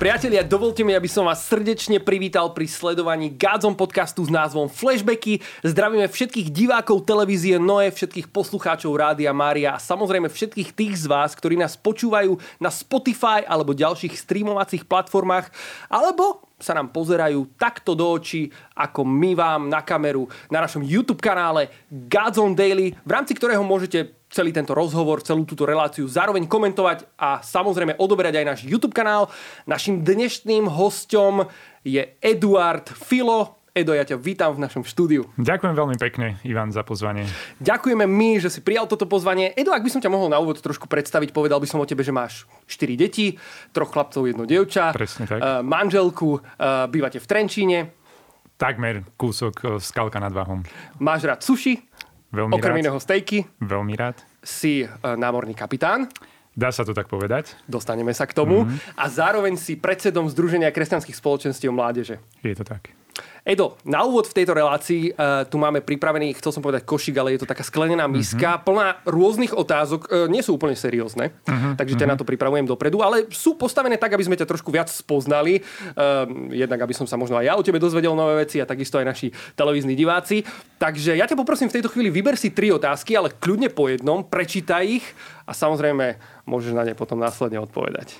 Priatelia, dovolte mi, aby som vás srdečne privítal pri sledovaní Gádzom podcastu s názvom Flashbacky. Zdravíme všetkých divákov televízie Noe, všetkých poslucháčov Rádia Mária a samozrejme všetkých tých z vás, ktorí nás počúvajú na Spotify alebo ďalších streamovacích platformách, alebo sa nám pozerajú takto do očí, ako my vám na kameru na našom YouTube kanále Godzone Daily, v rámci ktorého môžete celý tento rozhovor, celú túto reláciu zároveň komentovať a samozrejme odoberať aj náš YouTube kanál. Našim dnešným hostom je Eduard Filo, Edo, ja ťa vítam v našom štúdiu. Ďakujem veľmi pekne, Ivan, za pozvanie. Ďakujeme my, že si prijal toto pozvanie. Edo, ak by som ťa mohol na úvod trošku predstaviť, povedal by som o tebe, že máš 4 deti, troch chlapcov, jedno dievča, Presne tak. Uh, manželku, uh, bývate v Trenčíne. Takmer kúsok uh, skalka nad Váhom. Máš rád sushi, Veľmi okrem rád. iného stejky, Veľmi rád. si námorný kapitán. Dá sa to tak povedať. Dostaneme sa k tomu. Mhm. Mm-hmm. A zároveň si predsedom Združenia kresťanských spoločenstiev mládeže. Je to tak. Edo, na úvod v tejto relácii uh, tu máme pripravený, chcel som povedať košík, ale je to taká sklenená miska, mm-hmm. plná rôznych otázok. Uh, nie sú úplne seriózne, mm-hmm. takže ťa na to pripravujem dopredu, ale sú postavené tak, aby sme ťa trošku viac spoznali. Uh, jednak, aby som sa možno aj ja o tebe dozvedel nové veci a takisto aj naši televízni diváci. Takže ja ťa poprosím v tejto chvíli, vyber si tri otázky, ale kľudne po jednom, prečítaj ich a samozrejme môžeš na ne potom následne odpovedať.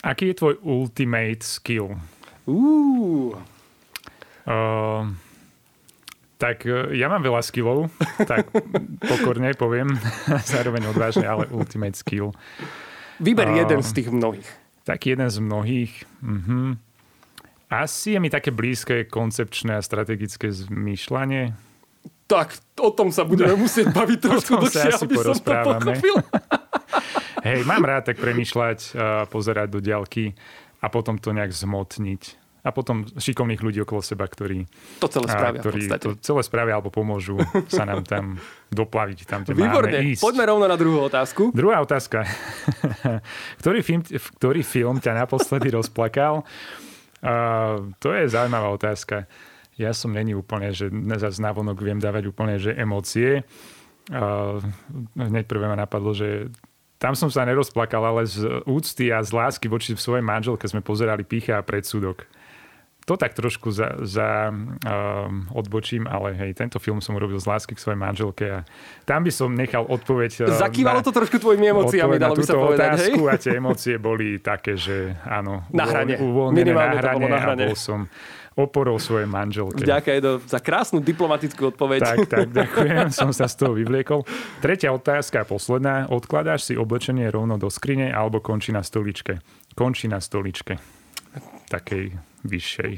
Aký je tvoj ultimate skill? Uh, tak uh, ja mám veľa skillov, tak pokorne poviem, zároveň odvážne, ale ultimate skill. vyber Uh, jeden z tých mnohých. Taký jeden z mnohých. Mhm. Asi je mi také blízke koncepčné a strategické zmýšľanie. Tak, o tom sa budeme musieť baviť trošku dlhšie, aby som to pochopil. Hej, mám rád tak premýšľať, uh, pozerať do diaľky a potom to nejak zmotniť. A potom šikovných ľudí okolo seba, ktorí, To celé a, spravia v ktorí to celé spravia alebo pomôžu sa nám tam doplaviť tam, kde Výborne, máme ísť. poďme rovno na druhú otázku. Druhá otázka. ktorý, film, ktorý film ťa naposledy rozplakal? Uh, to je zaujímavá otázka. Ja som není úplne, že zase návonok viem dávať úplne, že emócie. Uh, hneď prvé ma napadlo, že tam som sa nerozplakal, ale z úcty a z lásky voči svojej manželke sme pozerali Pícha a predsudok. To tak trošku za, za um, odbočím, ale hej, tento film som urobil z lásky k svojej manželke a tam by som nechal odpoveď uh, Zakývalo na- to trošku tvojimi emóciami, dalo by sa povedať, hej? otázku a tie emócie boli také, že áno, Na hrane. uvoľnené na hrane, na a hrane. bol som oporou svojej manželke. Ďakujem Edo, za krásnu diplomatickú odpoveď. Tak, tak, ďakujem, som sa z toho vyvliekol. Tretia otázka a posledná. Odkladáš si oblečenie rovno do skrine alebo končí na stoličke? Končí na stoličke. Takej vyššej.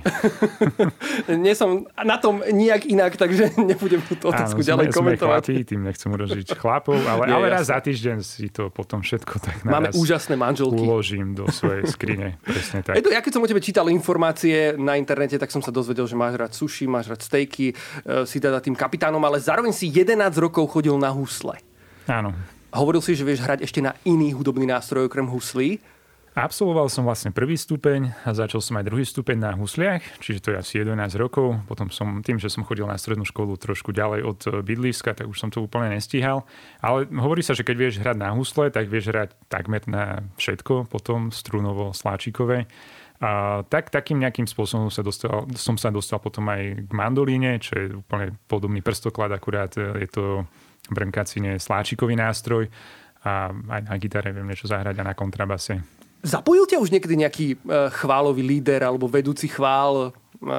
Nie som na tom nijak inak, takže nebudem túto otázku Áno, ďalej sme, komentovať. Sme chlapi, tým nechcem urožiť chlapov, ale, Nie, ale raz za týždeň si to potom všetko tak Máme úžasné manželky. uložím do svojej skrine. Presne tak. Edo, ja keď som o tebe čítal informácie na internete, tak som sa dozvedel, že máš rád sushi, máš rád stejky, e, si teda tým kapitánom, ale zároveň si 11 rokov chodil na husle. Áno. Hovoril si, že vieš hrať ešte na iný hudobný nástroj okrem huslí. Absolvoval som vlastne prvý stupeň a začal som aj druhý stupeň na husliach, čiže to je asi 11 rokov. Potom som, tým, že som chodil na strednú školu trošku ďalej od e, bydliska, tak už som to úplne nestíhal. Ale hovorí sa, že keď vieš hrať na husle, tak vieš hrať takmer na všetko, potom strunovo, sláčikové. A tak, takým nejakým spôsobom sa dostal, som sa dostal potom aj k mandolíne, čo je úplne podobný prstoklad, akurát e, je to brnkacine sláčikový nástroj a aj na gitare viem niečo zahrať a na kontrabase. Zapojil ťa už niekedy nejaký e, chválový líder alebo vedúci chvál,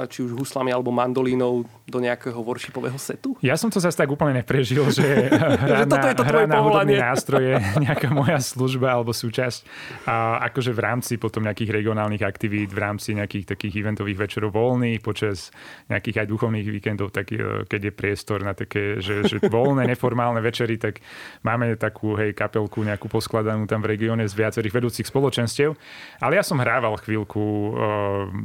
či už huslami alebo mandolínou do nejakého worshipového setu? Ja som to zase tak úplne neprežil, že hra na, je to hra na hudobný nástroj je nejaká moja služba alebo súčasť. A akože v rámci potom nejakých regionálnych aktivít, v rámci nejakých takých eventových večerov voľných, počas nejakých aj duchovných víkendov, tak e, keď je priestor na také, že, že voľné, neformálne večery, tak máme takú hej, kapelku nejakú poskladanú tam v regióne z viacerých vedúcich spoločenstiev. Ale ja som hrával chvíľku e,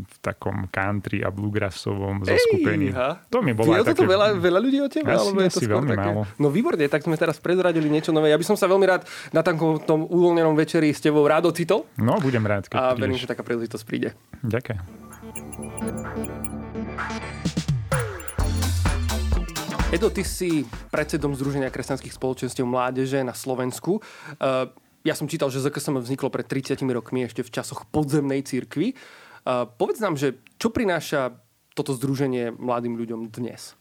v takom country a bluegrassovom zoskupení. Ejha. To mi bolo Vie také... veľa, veľa ľudí o tebe? Asi- alebo je to asi veľmi také... málo. No výborne, tak sme teraz prezradili niečo nové. Ja by som sa veľmi rád na takom tom uvoľnenom večeri s tebou rád ocitol No, budem rád, keď a verím, prídeš. že taká príležitosť príde. Ďakujem. Edo, ty si predsedom Združenia kresťanských spoločenstiev mládeže na Slovensku. Uh, ja som čítal, že ZKSM vzniklo pred 30 rokmi ešte v časoch podzemnej cirkvi. Povedz nám, že čo prináša toto združenie mladým ľuďom dnes?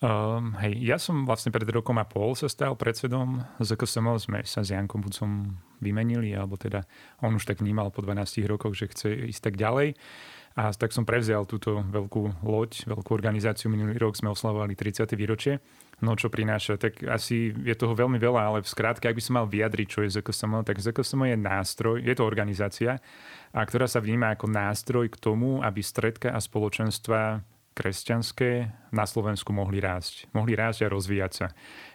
Um, hej, ja som vlastne pred rokom a pol sa stal predsedom ZKSM, sme sa s Jankom Bucom vymenili, alebo teda on už tak vnímal po 12 rokoch, že chce ísť tak ďalej. A tak som prevzal túto veľkú loď, veľkú organizáciu. Minulý rok sme oslavovali 30. výročie. No čo prináša, tak asi je toho veľmi veľa, ale v skrátke, ak by som mal vyjadriť, čo je ZKSM, tak ZKSM je nástroj, je to organizácia, a ktorá sa vníma ako nástroj k tomu, aby stredka a spoločenstva kresťanské na Slovensku mohli rásť. Mohli rásť a rozvíjať sa.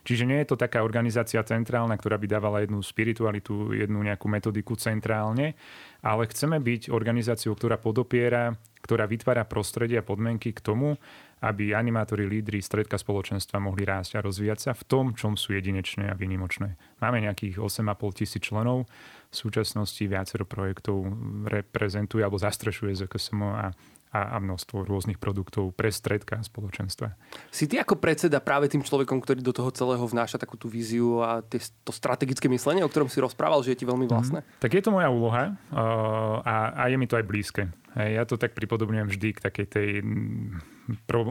Čiže nie je to taká organizácia centrálna, ktorá by dávala jednu spiritualitu, jednu nejakú metodiku centrálne, ale chceme byť organizáciou, ktorá podopiera, ktorá vytvára prostredie a podmienky k tomu, aby animátori, lídry, stredka spoločenstva mohli rásť a rozvíjať sa v tom, čom sú jedinečné a vynimočné. Máme nejakých 8,5 tisíc členov, v súčasnosti viacero projektov reprezentuje alebo zastrešuje ZKSM a a, a množstvo rôznych produktov pre stredka spoločenstva. Si ty ako predseda práve tým človekom, ktorý do toho celého vnáša takú tú víziu a tie, to strategické myslenie, o ktorom si rozprával, že je ti veľmi vlastné? Mm, tak je to moja úloha uh, a, a je mi to aj blízke. Ja to tak pripodobňujem vždy k takej tej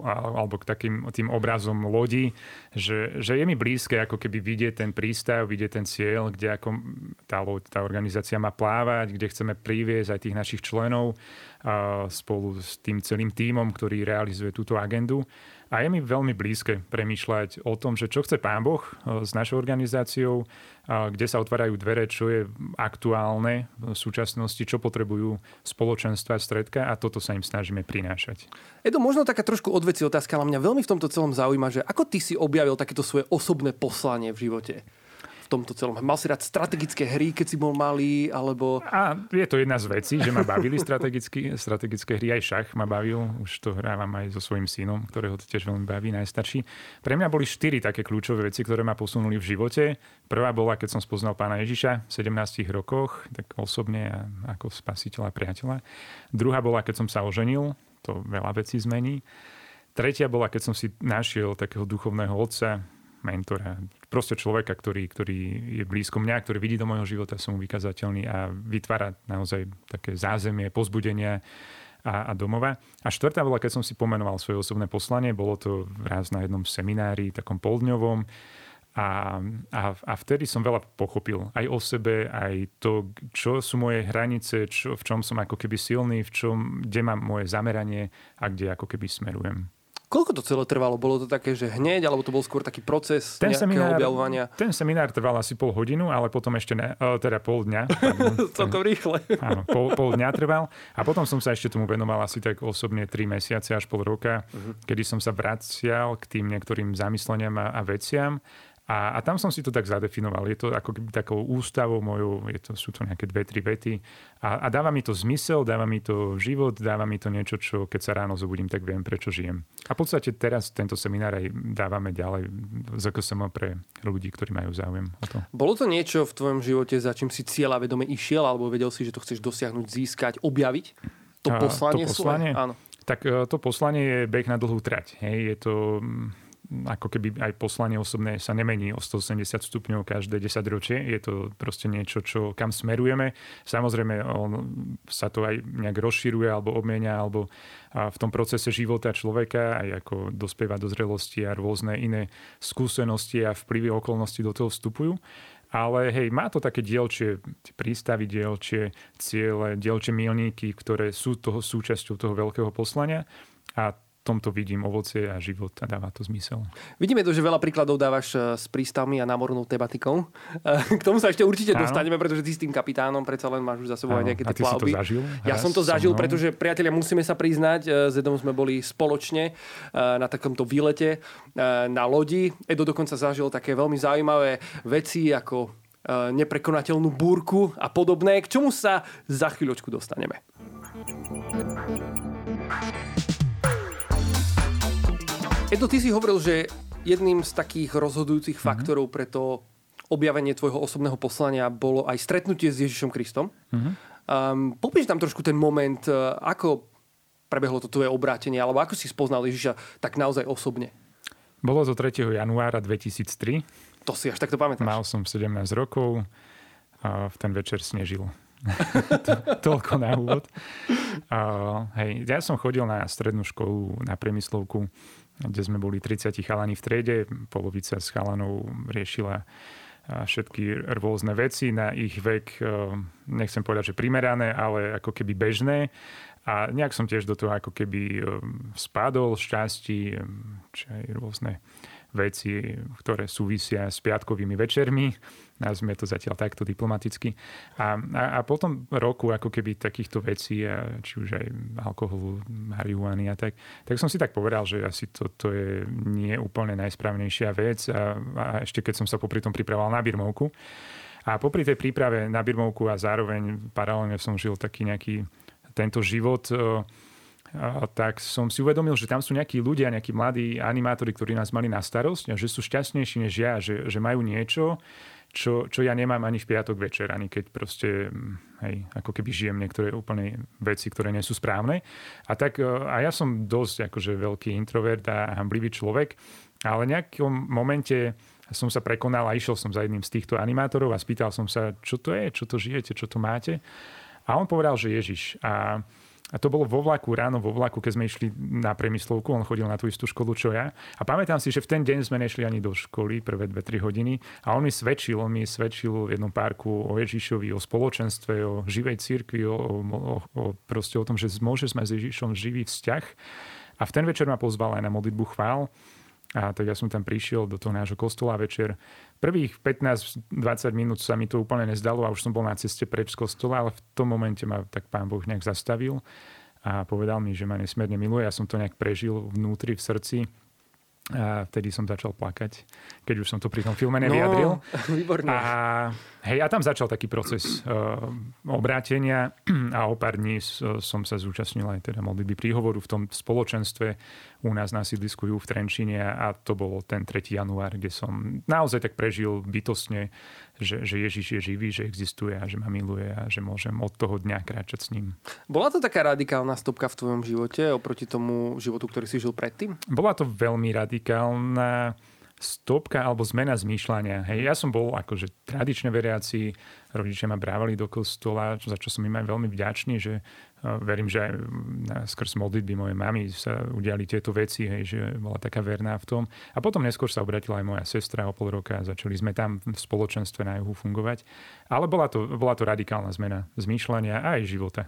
alebo k takým tým obrazom lodi, že, že je mi blízke ako keby vidieť ten prístav, vidieť ten cieľ, kde ako tá, loď, tá organizácia má plávať, kde chceme priviesť aj tých našich členov a spolu s tým celým tímom, ktorý realizuje túto agendu. A je mi veľmi blízke premýšľať o tom, že čo chce Pán Boh e, s našou organizáciou, kde sa otvárajú dvere, čo je aktuálne v súčasnosti, čo potrebujú spoločenstva stredka a toto sa im snažíme prinášať. Edo, možno taká trošku odveci otázka, ale mňa veľmi v tomto celom zaujíma, že ako ty si objavil takéto svoje osobné poslanie v živote? V tomto celom? Mal si rád strategické hry, keď si bol malý, alebo... A je to jedna z vecí, že ma bavili strategické hry, aj šach ma bavil, už to hrávam aj so svojím synom, ktorého to tiež veľmi baví, najstarší. Pre mňa boli štyri také kľúčové veci, ktoré ma posunuli v živote. Prvá bola, keď som spoznal pána Ježiša v 17 rokoch, tak osobne a ako spasiteľa a priateľa. Druhá bola, keď som sa oženil, to veľa vecí zmení. Tretia bola, keď som si našiel takého duchovného otca, mentora, proste človeka, ktorý, ktorý je blízko mňa, ktorý vidí do môjho života, som mu vykazateľný a vytvára naozaj také zázemie, pozbudenia a, a domova. A štvrtá bola, keď som si pomenoval svoje osobné poslanie, bolo to raz na jednom seminári, takom poldňovom, a, a, a vtedy som veľa pochopil aj o sebe, aj to, čo sú moje hranice, čo, v čom som ako keby silný, v čom, kde mám moje zameranie a kde ako keby smerujem. Koľko to celé trvalo? Bolo to také, že hneď, alebo to bol skôr taký proces ten seminár, objavovania? Ten seminár trval asi pol hodinu, ale potom ešte ne, teda pol dňa. Celkom rýchle. Áno, pol, pol dňa trval. A potom som sa ešte tomu venoval asi tak osobne 3 mesiace až pol roka, uh-huh. kedy som sa vracial k tým niektorým zamysleniam a, a veciam a, a tam som si to tak zadefinoval. Je to ako keby takou ústavou mojou, je to, sú to nejaké dve, tri vety. A, a dáva mi to zmysel, dáva mi to život, dáva mi to niečo, čo keď sa ráno zobudím, tak viem, prečo žijem. A v podstate teraz tento seminár aj dávame ďalej ZKSM pre ľudí, ktorí majú záujem o to. Bolo to niečo v tvojom živote, za čím si cieľa vedome išiel, alebo vedel si, že to chceš dosiahnuť, získať, objaviť? To poslanie, to poslanie Áno. Tak e, to poslanie je beh na dlhú trať. Hej. Je to ako keby aj poslanie osobné sa nemení o 180 stupňov každé 10 ročie. Je to proste niečo, čo, kam smerujeme. Samozrejme, on sa to aj nejak rozširuje alebo obmienia, alebo v tom procese života človeka, aj ako dospieva do zrelosti a rôzne iné skúsenosti a vplyvy okolnosti do toho vstupujú. Ale hej, má to také dielčie prístavy, dielčie ciele, dielčie milníky, ktoré sú toho súčasťou toho veľkého poslania. A tomto vidím ovocie a život a dáva to zmysel. Vidíme to, že veľa príkladov dávaš eh, s prístavmi a námornou tematikou. Eh, k tomu sa ešte určite Áno. dostaneme, pretože ty s tým kapitánom predsa len máš už za sebou aj nejaké tie plavby. To zažil? Ja som to zažil, pretože priatelia, musíme sa priznať, s eh, Edom sme boli spoločne na takomto výlete na lodi. Edo dokonca zažil také veľmi zaujímavé veci ako neprekonateľnú búrku a podobné, k čomu sa za chvíľočku dostaneme. Edo, ty si hovoril, že jedným z takých rozhodujúcich mm-hmm. faktorov pre to objavenie tvojho osobného poslania bolo aj stretnutie s Ježišom Kristom. Mm-hmm. Um, popíš tam trošku ten moment, uh, ako prebehlo to tvoje obrátenie, alebo ako si spoznal Ježiša tak naozaj osobne? Bolo to 3. januára 2003. To si až takto pamätáš. Mal som 17 rokov a v ten večer snežil. to, toľko na úvod. Uh, hej, ja som chodil na strednú školu, na priemyslovku, kde sme boli 30 chalani v triede. Polovica z chalanov riešila všetky rôzne veci na ich vek, nechcem povedať, že primerané, ale ako keby bežné. A nejak som tiež do toho ako keby spadol šťastí, čo aj rôzne veci, ktoré súvisia s piatkovými večermi. Nazvime to zatiaľ takto diplomaticky. A, a, a potom roku ako keby takýchto vecí, či už aj alkoholu, marihuany a tak, tak som si tak povedal, že asi to, to je nie úplne najsprávnejšia vec. A, a ešte keď som sa popri tom pripravoval na birmovku. A popri tej príprave na birmovku a zároveň paralelne som žil taký nejaký tento život tak som si uvedomil, že tam sú nejakí ľudia, nejakí mladí animátori, ktorí nás mali na starosť a že sú šťastnejší než ja, že, že majú niečo, čo, čo ja nemám ani v piatok večer, ani keď proste, mm, hej, ako keby žijem niektoré úplne veci, ktoré nie sú správne. A tak, e, a ja som dosť akože veľký introvert a hamblivý človek, ale v nejakom momente som sa prekonal a išiel som za jedným z týchto animátorov a spýtal som sa, čo to je, čo to žijete, čo to máte. A on povedal, že Ježiš. A a to bolo vo vlaku, ráno vo vlaku, keď sme išli na premyslovku, on chodil na tú istú školu, čo ja. A pamätám si, že v ten deň sme nešli ani do školy, prvé 2-3 hodiny. A on mi svedčil, on mi svedčil v jednom parku o Ježišovi, o spoločenstve, o živej cirkvi, o, o, o, proste o tom, že môžeš mať s Ježišom živý vzťah. A v ten večer ma pozval aj na modlitbu chvál. A tak ja som tam prišiel do toho nášho kostola večer. Prvých 15-20 minút sa mi to úplne nezdalo a už som bol na ceste preč z kostola, ale v tom momente ma tak pán Boh nejak zastavil a povedal mi, že ma nesmierne miluje. Ja som to nejak prežil vnútri, v srdci a vtedy som začal plakať, keď už som to pri tom filme nevyjadril. No, výborné. A, hej, a tam začal taký proces uh, obrátenia a o pár dní som sa zúčastnil aj teda modlitby príhovoru v tom spoločenstve u nás na sídlisku v Trenčine a to bolo ten 3. január, kde som naozaj tak prežil bytostne že, že Ježiš je živý, že existuje a že ma miluje a že môžem od toho dňa kráčať s ním. Bola to taká radikálna stopka v tvojom živote oproti tomu životu, ktorý si žil predtým? Bola to veľmi radikálna stopka alebo zmena zmýšľania. Hej, ja som bol akože tradične veriaci, rodičia ma brávali do kostola, za čo som im aj veľmi vďačný, že verím, že aj skrz modlitby mojej mamy sa udiali tieto veci, hej, že bola taká verná v tom. A potom neskôr sa obratila aj moja sestra o pol roka a začali sme tam v spoločenstve na juhu fungovať. Ale bola to, bola to radikálna zmena zmýšľania a aj života.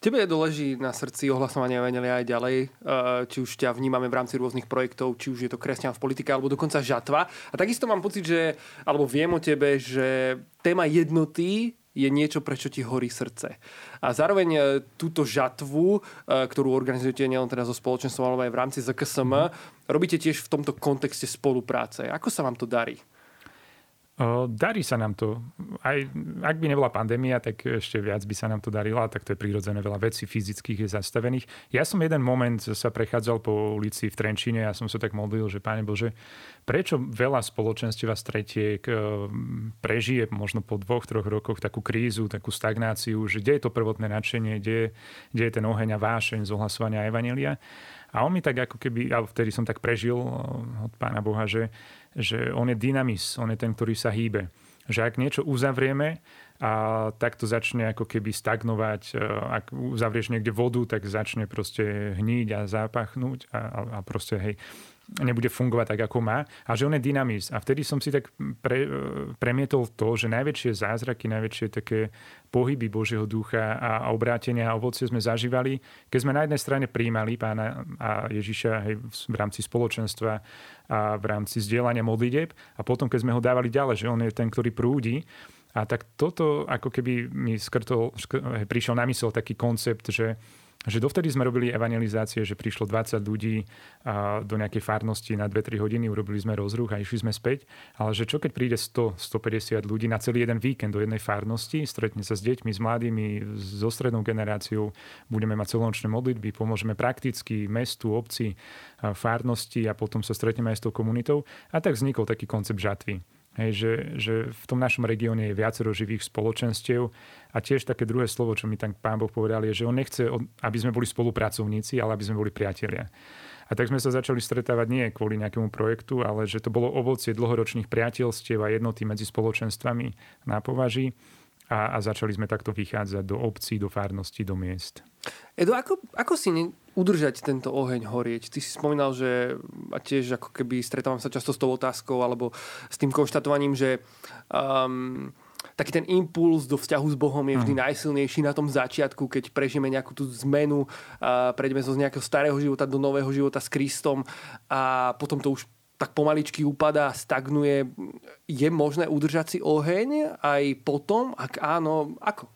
Tebe je doleží na srdci ohlasovania Evangelia aj ďalej, eh, či už ťa vnímame v rámci rôznych projektov, či už je to kresťan v politike, alebo dokonca žatva. A takisto mám pocit, že, alebo viem o tebe, že téma jednoty je niečo, prečo ti horí srdce. A zároveň e, túto žatvu, e, ktorú organizujete nielen teda so spoločenstvom, ale aj v rámci ZKSM, mm-hmm. robíte tiež v tomto kontexte spolupráce. Ako sa vám to darí? Darí sa nám to. Aj ak by nebola pandémia, tak ešte viac by sa nám to darilo, tak to je prirodzené, veľa vecí fyzických je zastavených. Ja som jeden moment sa prechádzal po ulici v Trenčine a som sa tak modlil, že Páne Bože, prečo veľa spoločenstva stretiek eh, prežije možno po dvoch, troch rokoch takú krízu, takú stagnáciu, že kde je to prvotné nadšenie, kde, kde je ten oheň a vášeň z ohlasovania Evanelia. A on mi tak ako keby, ale vtedy som tak prežil eh, od Pána Boha, že že on je dynamis, on je ten, ktorý sa hýbe. Že ak niečo uzavrieme, a tak to začne ako keby stagnovať. E, ak uzavrieš niekde vodu, tak začne proste hníť a zápachnúť a, a proste hej, nebude fungovať tak, ako má. A že on je dynamis. A vtedy som si tak pre, e, premietol to, že najväčšie zázraky, najväčšie také pohyby Božieho ducha a, obrátenia a ovocie sme zažívali, keď sme na jednej strane príjmali pána a Ježiša hej, v rámci spoločenstva a v rámci zdieľania modlitieb a potom, keď sme ho dávali ďalej, že on je ten, ktorý prúdi. A tak toto ako keby mi skrtol, škr, prišiel na mysel taký koncept, že že dovtedy sme robili evangelizácie, že prišlo 20 ľudí do nejakej farnosti na 2-3 hodiny, urobili sme rozruch a išli sme späť. Ale že čo keď príde 100, 150 ľudí na celý jeden víkend do jednej farnosti, stretne sa s deťmi, s mladými, so strednou generáciou, budeme mať celonočné modlitby, pomôžeme prakticky mestu, obci, farnosti a potom sa stretneme aj s tou komunitou. A tak vznikol taký koncept žatvy. Hej, že, že v tom našom regióne je viacero živých spoločenstiev a tiež také druhé slovo, čo mi tam pán Boh povedal, je, že on nechce, aby sme boli spolupracovníci, ale aby sme boli priatelia. A tak sme sa začali stretávať nie kvôli nejakému projektu, ale že to bolo ovocie dlhoročných priateľstiev a jednoty medzi spoločenstvami na považí a, a začali sme takto vychádzať do obcí, do fárnosti, do miest. Edo, ako, ako si ne, udržať tento oheň horieť? Ty si spomínal, že a tiež ako keby stretávam sa často s tou otázkou alebo s tým konštatovaním, že um, taký ten impuls do vzťahu s Bohom je vždy mm. najsilnejší na tom začiatku, keď prežijeme nejakú tú zmenu, a prejdeme zo nejakého starého života do nového života s Kristom a potom to už tak pomaličky upadá, stagnuje. Je možné udržať si oheň aj potom? Ak áno, ako?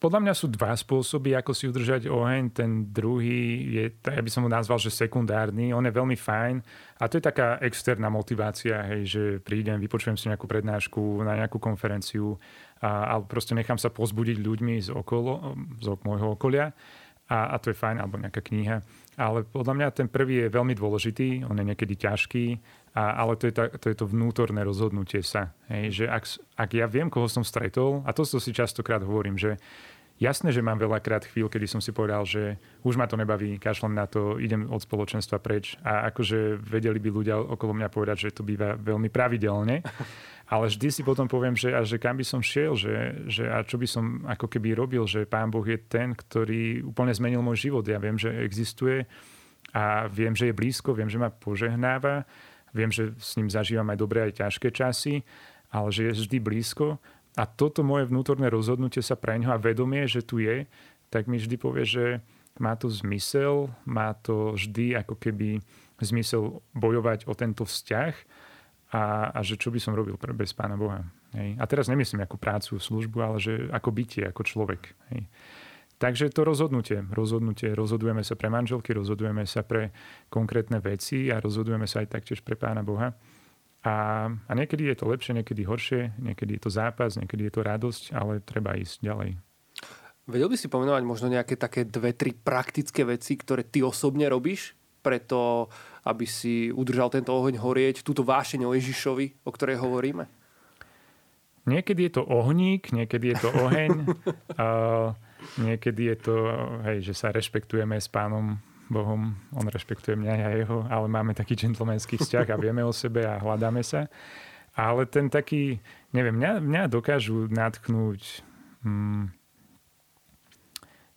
Podľa mňa sú dva spôsoby, ako si udržať oheň. Ten druhý je, ja by som ho nazval, že sekundárny. On je veľmi fajn. A to je taká externá motivácia, hej, že prídem, vypočujem si nejakú prednášku na nejakú konferenciu a, a proste nechám sa pozbudiť ľuďmi z, okolo, z môjho okolia. A, a to je fajn, alebo nejaká kniha. Ale podľa mňa ten prvý je veľmi dôležitý, on je niekedy ťažký, a, ale to je, ta, to je to vnútorné rozhodnutie sa. Hej, že ak, ak ja viem, koho som stretol, a to, to si častokrát hovorím, že jasné, že mám veľakrát chvíľ, kedy som si povedal, že už ma to nebaví, kašlem na to, idem od spoločenstva preč. A akože vedeli by ľudia okolo mňa povedať, že to býva veľmi pravidelne. Ale vždy si potom poviem, že, a že kam by som šiel, že, že a čo by som ako keby robil, že Pán Boh je ten, ktorý úplne zmenil môj život. Ja viem, že existuje a viem, že je blízko, viem, že ma požehnáva, viem, že s ním zažívam aj dobré, aj ťažké časy, ale že je vždy blízko. A toto moje vnútorné rozhodnutie sa pre ňoho a vedomie, že tu je, tak mi vždy povie, že má to zmysel, má to vždy ako keby zmysel bojovať o tento vzťah a, a že čo by som robil pre, bez Pána Boha. Hej. A teraz nemyslím ako prácu, službu, ale že ako bytie, ako človek. Hej. Takže to rozhodnutie, rozhodnutie, rozhodujeme sa pre manželky, rozhodujeme sa pre konkrétne veci a rozhodujeme sa aj taktiež pre Pána Boha. A, a niekedy je to lepšie, niekedy horšie, niekedy je to zápas, niekedy je to radosť, ale treba ísť ďalej. Vedel by si pomenovať možno nejaké také dve, tri praktické veci, ktoré ty osobne robíš preto, aby si udržal tento oheň horieť, túto vášeň o Ježišovi, o ktorej hovoríme? Niekedy je to ohník, niekedy je to oheň, a niekedy je to, hej, že sa rešpektujeme s pánom Bohom, on rešpektuje mňa a jeho, ale máme taký džentlmenský vzťah a vieme o sebe a hľadáme sa. Ale ten taký, neviem, mňa, mňa dokážu natknúť hmm,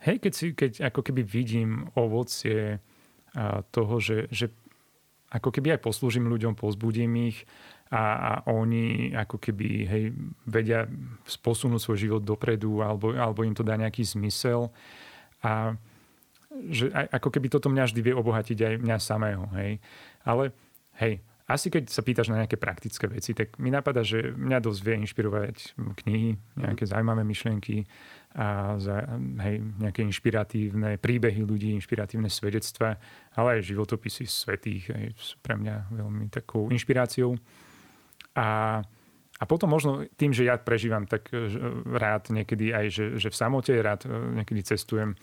hej, keď, si, keď ako keby vidím ovocie toho, že, že ako keby aj poslúžim ľuďom, pozbudím ich a, a oni ako keby hej, vedia posunúť svoj život dopredu alebo, alebo im to dá nejaký zmysel. A že aj, ako keby toto mňa vždy vie obohatiť aj mňa samého. Hej. Ale hej, asi keď sa pýtaš na nejaké praktické veci, tak mi napadá, že mňa dosť vie inšpirovať knihy, nejaké zaujímavé myšlienky a za, hej, nejaké inšpiratívne príbehy ľudí, inšpiratívne svedectva, ale aj životopisy svetých hej, sú pre mňa veľmi takou inšpiráciou. A, a potom možno tým, že ja prežívam tak rád niekedy aj, že, že v samote rád e, niekedy cestujem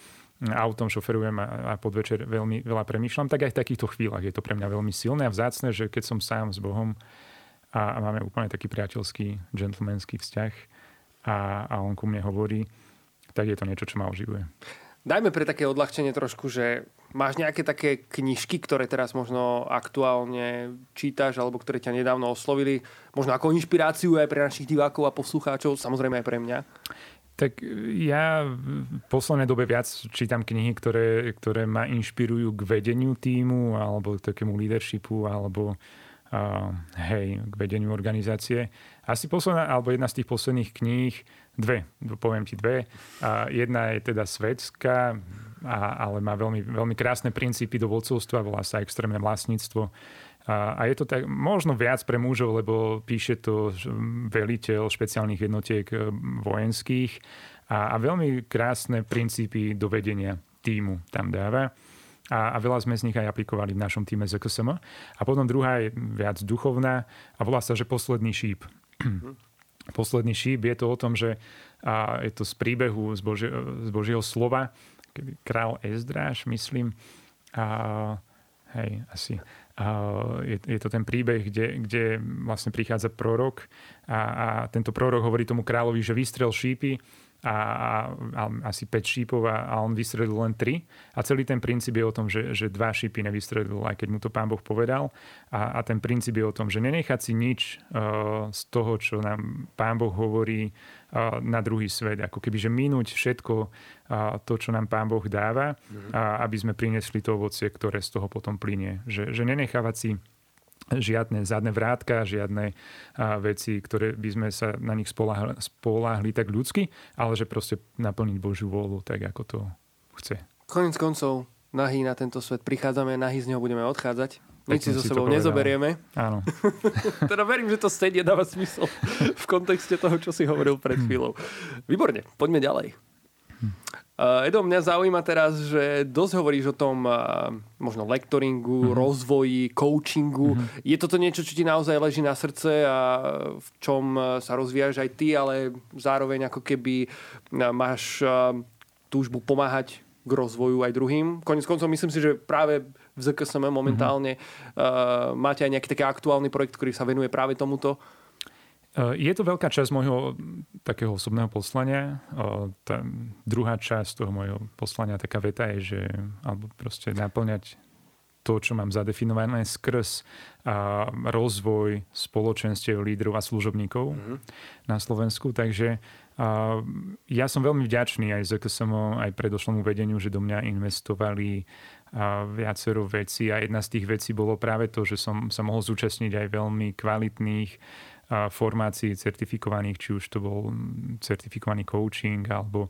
autom šoferujem a, a podvečer veľmi veľa premýšľam, tak aj v takýchto chvíľach je to pre mňa veľmi silné a vzácne, že keď som sám s Bohom a, a máme úplne taký priateľský, gentlemanský vzťah a, a on ku mne hovorí, tak je to niečo, čo ma oživuje. Dajme pre také odľahčenie trošku, že máš nejaké také knižky, ktoré teraz možno aktuálne čítaš alebo ktoré ťa nedávno oslovili, možno ako inšpiráciu aj pre našich divákov a poslucháčov, samozrejme aj pre mňa? Tak ja v poslednej dobe viac čítam knihy, ktoré, ktoré ma inšpirujú k vedeniu týmu alebo k takému leadershipu alebo uh, hej, k vedeniu organizácie. Asi posledná, alebo jedna z tých posledných kníh, dve, poviem ti dve. Uh, jedna je teda svetská, a, ale má veľmi, veľmi krásne princípy do vodcovstva, volá sa extrémne vlastníctvo a, a je to tak možno viac pre mužov, lebo píše to veliteľ špeciálnych jednotiek e, vojenských a, a veľmi krásne princípy do vedenia týmu tam dáva. A, a veľa sme z nich aj aplikovali v našom týme ZKSM. A potom druhá je viac duchovná a volá sa, že posledný šíp. posledný šíp je to o tom, že a je to z príbehu z, Boži, z Božieho slova, kedy král Ezdráš, myslím, a hej, asi je, je to ten príbeh, kde, kde vlastne prichádza prorok a, a tento prorok hovorí tomu kráľovi, že vystrel šípy a, a, asi 5 šípov a, a on vystredil len 3. A celý ten princíp je o tom, že, že dva šípy nevystredil, aj keď mu to pán Boh povedal. A, a ten princíp je o tom, že nenechať si nič uh, z toho, čo nám pán Boh hovorí uh, na druhý svet. Ako keby, že minúť všetko uh, to, čo nám pán Boh dáva, mm. a, aby sme priniesli to ovocie, ktoré z toho potom plinie. Že, že nenechávať si žiadne zadné vrátka, žiadne veci, ktoré by sme sa na nich spoláhli, spoláhli tak ľudsky, ale že proste naplniť Božiu vôľu tak, ako to chce. Konec koncov, nahý na tento svet prichádzame, nahý z neho budeme odchádzať. Nič si so sebou nezoberieme. Áno. teda verím, že to stejne dáva smysl v kontexte toho, čo si hovoril pred chvíľou. Výborne, poďme ďalej. Uh, Edo, mňa zaujíma teraz, že dosť hovoríš o tom uh, možno lektoringu, mm-hmm. rozvoji, coachingu. Mm-hmm. Je toto niečo, čo ti naozaj leží na srdce a v čom uh, sa rozvíjaš aj ty, ale zároveň ako keby máš túžbu pomáhať k rozvoju aj druhým. Konec koncov myslím si, že práve v ZKSM momentálne mm-hmm. uh, máte aj nejaký taký aktuálny projekt, ktorý sa venuje práve tomuto. Eh, je to veľká časť môjho takého osobného poslania. Eh, tá druhá časť toho môjho poslania, taká veta je, že alebo proste naplňať to, čo mám zadefinované skrz a rozvoj spoločenstiev lídrov a služobníkov mm-hmm. na Slovensku. Takže a ja som veľmi vďačný aj ZKSM, aj predošlomu vedeniu, že do mňa investovali a viacero vecí a jedna z tých vecí bolo práve to, že som sa mohol zúčastniť aj veľmi kvalitných formácií certifikovaných, či už to bol certifikovaný coaching alebo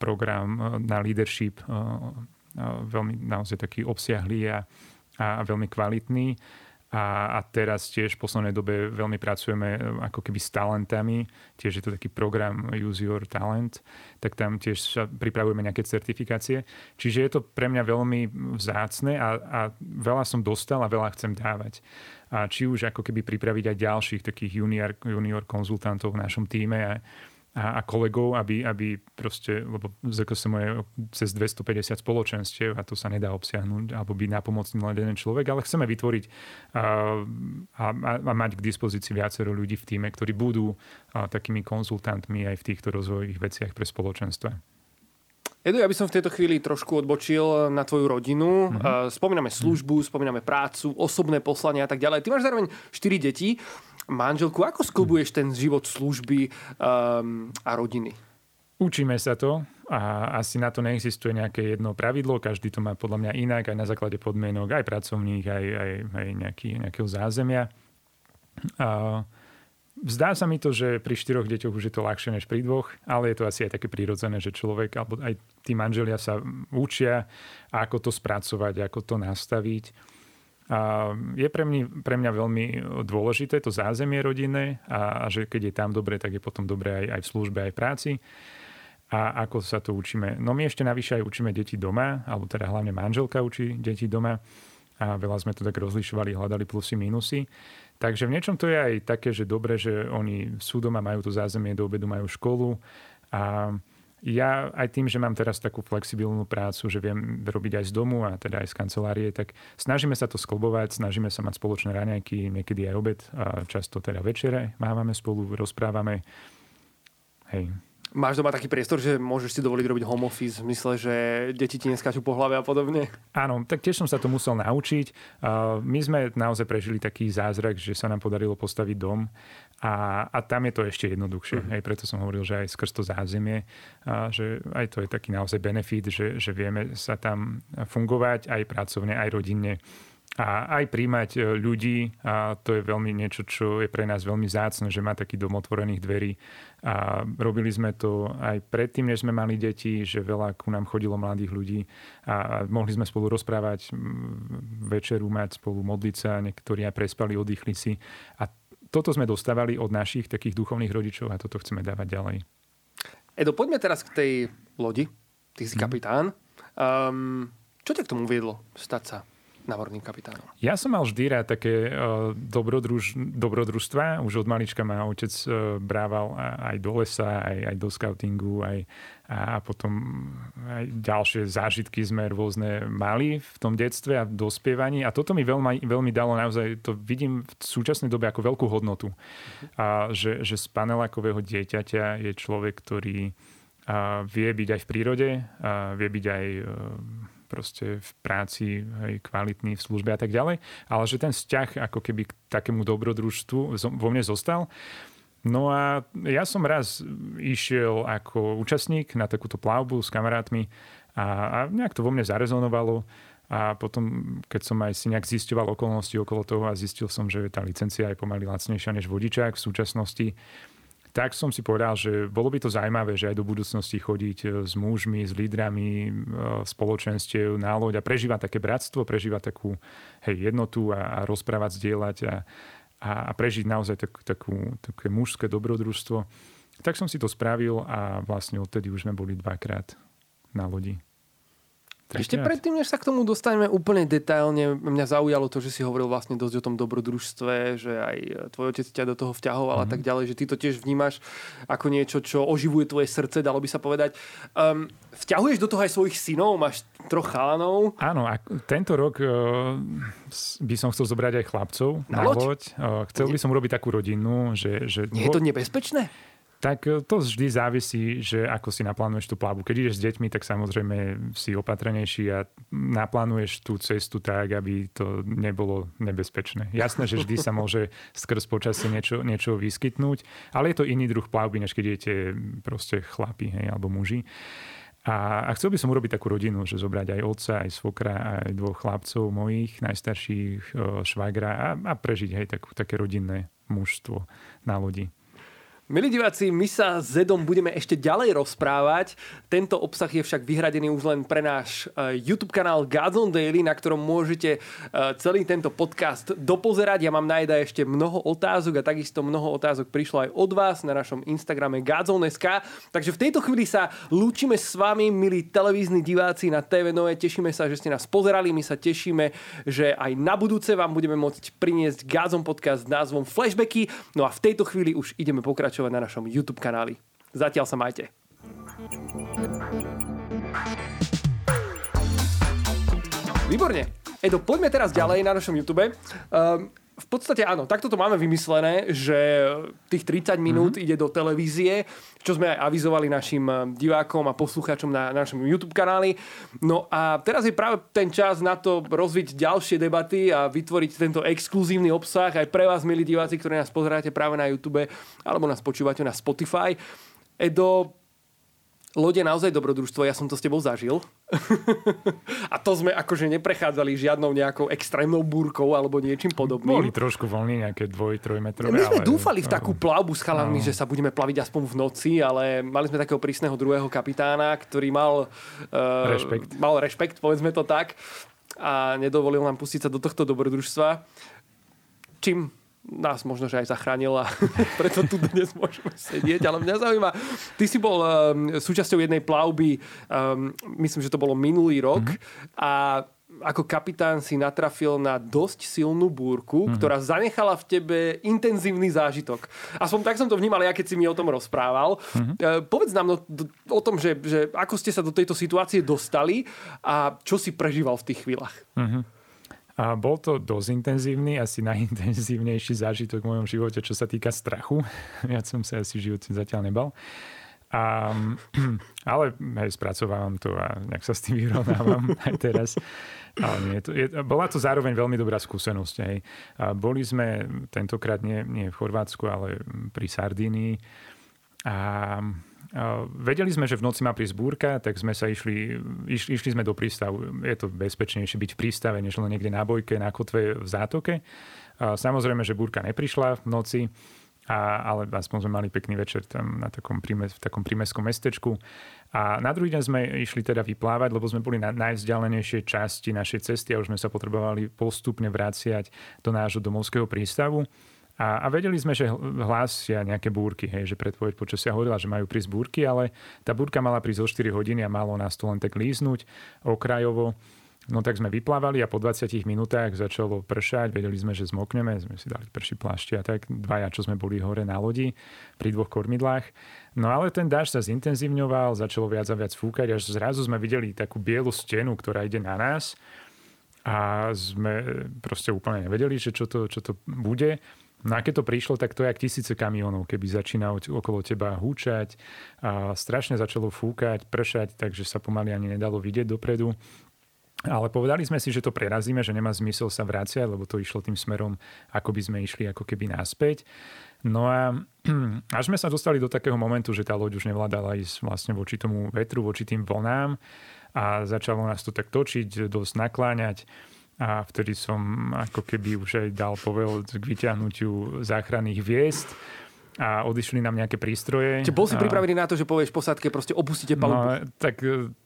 program na leadership, veľmi naozaj taký obsiahlý a, a veľmi kvalitný. A, a teraz tiež v poslednej dobe veľmi pracujeme e, ako keby s talentami. Tiež je to taký program Use Your Talent. Tak tam tiež sa pripravujeme nejaké certifikácie. Čiže je to pre mňa veľmi vzácne a, a veľa som dostal a veľa chcem dávať a či už ako keby pripraviť aj ďalších takých junior, junior konzultantov v našom týme a, a, a kolegov, aby, aby proste, lebo ZKSM je cez 250 spoločenstiev a to sa nedá obsiahnuť alebo byť napomocný len jeden človek, ale chceme vytvoriť a, a, a mať k dispozícii viacero ľudí v týme, ktorí budú a, takými konzultantmi aj v týchto rozvojových veciach pre spoločenstva. Edu, ja by som v tejto chvíli trošku odbočil na tvoju rodinu. Mm-hmm. Spomíname službu, spomíname prácu, osobné poslania a tak ďalej. Ty máš zároveň 4 deti. Manželku, ako sklubuješ ten život služby um, a rodiny? Učíme sa to a asi na to neexistuje nejaké jedno pravidlo, každý to má podľa mňa inak, aj na základe podmienok, aj pracovných, aj, aj, aj nejaký, nejakého zázemia. A Zdá sa mi to, že pri štyroch deťoch už je to ľahšie než pri dvoch, ale je to asi aj také prirodzené, že človek alebo aj tí manželia sa učia, ako to spracovať, ako to nastaviť. A je pre mňa, pre mňa veľmi dôležité to zázemie rodinné a, a že keď je tam dobre, tak je potom dobre aj, aj v službe, aj v práci. A ako sa to učíme? No my ešte navyše aj učíme deti doma, alebo teda hlavne manželka učí deti doma a veľa sme to tak rozlišovali, hľadali plusy, minusy. Takže v niečom to je aj také, že dobre, že oni sú doma, majú to zázemie, do obedu majú školu a ja aj tým, že mám teraz takú flexibilnú prácu, že viem robiť aj z domu a teda aj z kancelárie, tak snažíme sa to sklbovať, snažíme sa mať spoločné raňajky, niekedy aj obed a často teda večere mávame spolu, rozprávame. Hej. Máš doma taký priestor, že môžeš si dovoliť robiť home office v zmysle, že deti ti neskáču po hlave a podobne? Áno, tak tiež som sa to musel naučiť. My sme naozaj prežili taký zázrak, že sa nám podarilo postaviť dom a, a tam je to ešte jednoduchšie. Uh-huh. Aj preto som hovoril, že aj skrz to zázemie, a že aj to je taký naozaj benefit, že, že vieme sa tam fungovať aj pracovne, aj rodinne a aj príjmať e, ľudí a to je veľmi niečo, čo je pre nás veľmi zácne, že má taký dom otvorených dverí a robili sme to aj predtým, než sme mali deti, že veľa ku nám chodilo mladých ľudí a mohli sme spolu rozprávať, večeru mať spolu, modliť sa, niektorí aj prespali, oddychli si a toto sme dostávali od našich takých duchovných rodičov a toto chceme dávať ďalej. Edo, poďme teraz k tej lodi. Ty si mhm. kapitán. Um, čo ťa k tomu viedlo stať sa námorným kapitánom? Ja som mal vždy rád také uh, dobrodruž, dobrodružstva. Už od malička ma otec uh, brával aj do lesa, aj, aj do scoutingu, aj, a potom aj ďalšie zážitky sme rôzne mali v tom detstve a dospievaní. A toto mi veľmi, veľmi dalo naozaj, to vidím v súčasnej dobe ako veľkú hodnotu. A že, že z panelákového dieťaťa je človek, ktorý a vie byť aj v prírode, a vie byť aj proste v práci hej, kvalitný v službe a tak ďalej, ale že ten vzťah ako keby k takému dobrodružstvu vo mne zostal. No a ja som raz išiel ako účastník na takúto plavbu s kamarátmi a, a nejak to vo mne zarezonovalo. A potom, keď som aj si nejak zisťoval okolnosti okolo toho a zistil som, že tá licencia je pomaly lacnejšia než vodičák v súčasnosti, tak som si povedal, že bolo by to zaujímavé, že aj do budúcnosti chodiť e, s mužmi, s lídrami e, spoločenstiev na loď a prežívať také bratstvo, prežívať takú hej, jednotu a, a rozprávať, zdieľať a, a, a prežiť naozaj tak, takú, také mužské dobrodružstvo. Tak som si to spravil a vlastne odtedy už sme boli dvakrát na lodi. Ešte predtým, než sa k tomu dostaneme úplne detailne, mňa zaujalo to, že si hovoril vlastne dosť o tom dobrodružstve, že aj tvoj otec ťa do toho vťahoval mm-hmm. a mhm. tak ďalej, že ty to tiež vnímaš ako niečo, čo oživuje tvoje srdce, dalo by sa povedať. Um, vťahuješ do toho aj svojich synov? Máš troch chalanov? Áno, a tento rok uh, by som chcel zobrať aj chlapcov na, na loď. loď. Uh, chcel by som urobiť takú rodinu, že... že Nie je to nebezpečné? Tak e, to vždy závisí, že ako si naplánuješ tú plavbu. Keď ideš s deťmi, tak samozrejme si opatrenejší a naplánuješ tú cestu tak, aby to nebolo nebezpečné. Jasné, že vždy sa môže skrz počasie niečo, niečo vyskytnúť, ale je to iný druh plavby, než keď idete proste chlapi hej, alebo muži. A, a chcel by som urobiť takú rodinu, že zobrať aj otca, aj svokra, aj dvoch chlapcov mojich, najstarších, e, švagra a, a prežiť aj takú, také rodinné mužstvo na lodi. Milí diváci, my sa s Zedom budeme ešte ďalej rozprávať. Tento obsah je však vyhradený už len pre náš e, YouTube kanál Godzone Daily, na ktorom môžete e, celý tento podcast dopozerať. Ja mám na Eda ešte mnoho otázok a takisto mnoho otázok prišlo aj od vás na našom Instagrame Godzone.sk. Takže v tejto chvíli sa lúčime s vami, milí televízni diváci na TV Nové. Tešíme sa, že ste nás pozerali. My sa tešíme, že aj na budúce vám budeme môcť priniesť Godzone podcast s názvom Flashbacky. No a v tejto chvíli už ideme pokračovať pokračovať na našom YouTube kanáli. Zatiaľ sa majte. Výborne. Edo, poďme teraz ďalej na našom YouTube. Um, v podstate áno, takto to máme vymyslené, že tých 30 minút mm-hmm. ide do televízie, čo sme aj avizovali našim eh, divákom a poslucháčom na, na našom YouTube kanáli. No a teraz je práve ten čas na to rozviť ďalšie debaty a vytvoriť tento exkluzívny obsah aj pre vás, milí diváci, ktorí nás pozeráte práve na YouTube alebo nás počúvate na Spotify. Edo, Lode naozaj dobrodružstvo, ja som to s tebou zažil. a to sme akože neprechádzali žiadnou nejakou extrémnou búrkou alebo niečím podobným. Boli trošku voľní, nejaké dvoj, trojmetrové. My sme ale... dúfali v takú plavbu s chalami, no. že sa budeme plaviť aspoň v noci, ale mali sme takého prísneho druhého kapitána, ktorý mal, uh, rešpekt. mal rešpekt, povedzme to tak, a nedovolil nám pustiť sa do tohto dobrodružstva. Čím nás možno, že aj zachránila, preto tu dnes môžeme sedieť, ale mňa zaujíma, ty si bol um, súčasťou jednej plavby, um, myslím, že to bolo minulý rok mm-hmm. a ako kapitán si natrafil na dosť silnú búrku, mm-hmm. ktorá zanechala v tebe intenzívny zážitok. Aspoň tak som to vnímal ja, keď si mi o tom rozprával. Mm-hmm. Uh, povedz nám no, o tom, že, že ako ste sa do tejto situácie dostali a čo si prežíval v tých chvíľach. Mm-hmm. A bol to dosť intenzívny, asi najintenzívnejší zážitok v mojom živote, čo sa týka strachu. Viac som sa asi v živote zatiaľ nebal. A, ale hej, spracovávam to a nejak sa s tým vyrovnávam aj teraz. Ale nie, to je, bola to zároveň veľmi dobrá skúsenosť. Hej. A boli sme tentokrát nie, nie v Chorvátsku, ale pri Sardínii. A Vedeli sme, že v noci má prísť búrka, tak sme sa išli, iš, išli sme do prístavu. Je to bezpečnejšie byť v prístave, než len niekde na bojke, na kotve v zátoke. Samozrejme, že búrka neprišla v noci, a, ale aspoň sme mali pekný večer tam na takom príme, v takom prímeskom mestečku. A na druhý deň sme išli teda vyplávať, lebo sme boli na najvzdialenejšej časti našej cesty a už sme sa potrebovali postupne vraciať do nášho domovského prístavu. A, a vedeli sme, že hlásia nejaké búrky, hej, že predpoveď počasia hovorila, že majú prísť búrky, ale tá búrka mala prísť o 4 hodiny a malo nás to len tak líznuť okrajovo. No tak sme vyplávali a po 20 minútach začalo pršať, vedeli sme, že zmokneme, sme si dali prší plášti a tak, dvaja, čo sme boli hore na lodi pri dvoch kormidlách. No ale ten dáž sa zintenzívňoval, začalo viac a viac fúkať, až zrazu sme videli takú bielu stenu, ktorá ide na nás a sme proste úplne nevedeli, že čo to, čo to bude. No a keď to prišlo, tak to je jak tisíce kamionov, keby začínalo okolo teba húčať a strašne začalo fúkať, pršať, takže sa pomaly ani nedalo vidieť dopredu. Ale povedali sme si, že to prerazíme, že nemá zmysel sa vráciať, lebo to išlo tým smerom, ako by sme išli ako keby naspäť. No a až sme sa dostali do takého momentu, že tá loď už nevládala ísť vlastne voči tomu vetru, voči tým vlnám a začalo nás to tak točiť, dosť nakláňať a vtedy som ako keby už aj dal povel k vyťahnutiu záchranných viest a odišli nám nejaké prístroje. Čiže bol si pripravený na to, že povieš posadke, proste opustíte palubu? No, tak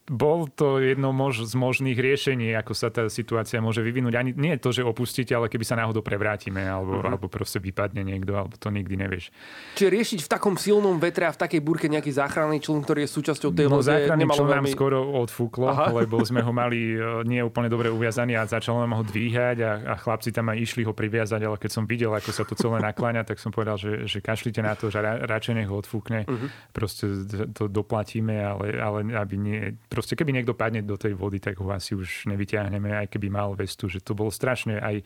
bol to jedno mož, z možných riešení, ako sa tá situácia môže vyvinúť. Ani nie to, že opustíte, ale keby sa náhodou prevrátime, alebo, uh-huh. alebo proste vypadne niekto, alebo to nikdy nevieš. Čiže riešiť v takom silnom vetre a v takej búrke nejaký záchranný čln, ktorý je súčasťou tej no, lode, záchranný čln veľmi... nám skoro odfúklo, Aha. lebo sme ho mali e, nie úplne dobre uviazaný a začalo nám ho dvíhať a, a chlapci tam aj išli ho priviazať, ale keď som videl, ako sa to celé nakláňa, tak som povedal, že, že kašlite na to, že ra, radšej nech ho odfúkne. Uh-huh. Proste to doplatíme, ale, ale aby nie... Proste keby niekto padne do tej vody, tak ho asi už nevyťahneme, aj keby mal vestu, že to bolo strašne aj